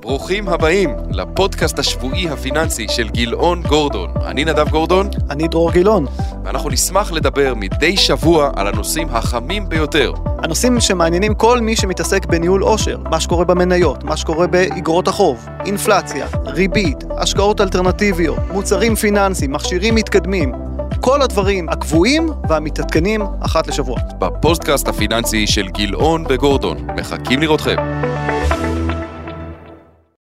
ברוכים הבאים לפודקאסט השבועי הפיננסי של גילאון גורדון. אני נדב גורדון. אני דרור גילאון. ואנחנו נשמח לדבר מדי שבוע על הנושאים החמים ביותר. הנושאים שמעניינים כל מי שמתעסק בניהול עושר, מה שקורה במניות, מה שקורה באגרות החוב, אינפלציה, ריבית, השקעות אלטרנטיביות, מוצרים פיננסיים, מכשירים מתקדמים. כל הדברים הקבועים והמתעדכנים אחת לשבוע. בפודקאסט הפיננסי של גילאון וגורדון. מחכים לראותכם.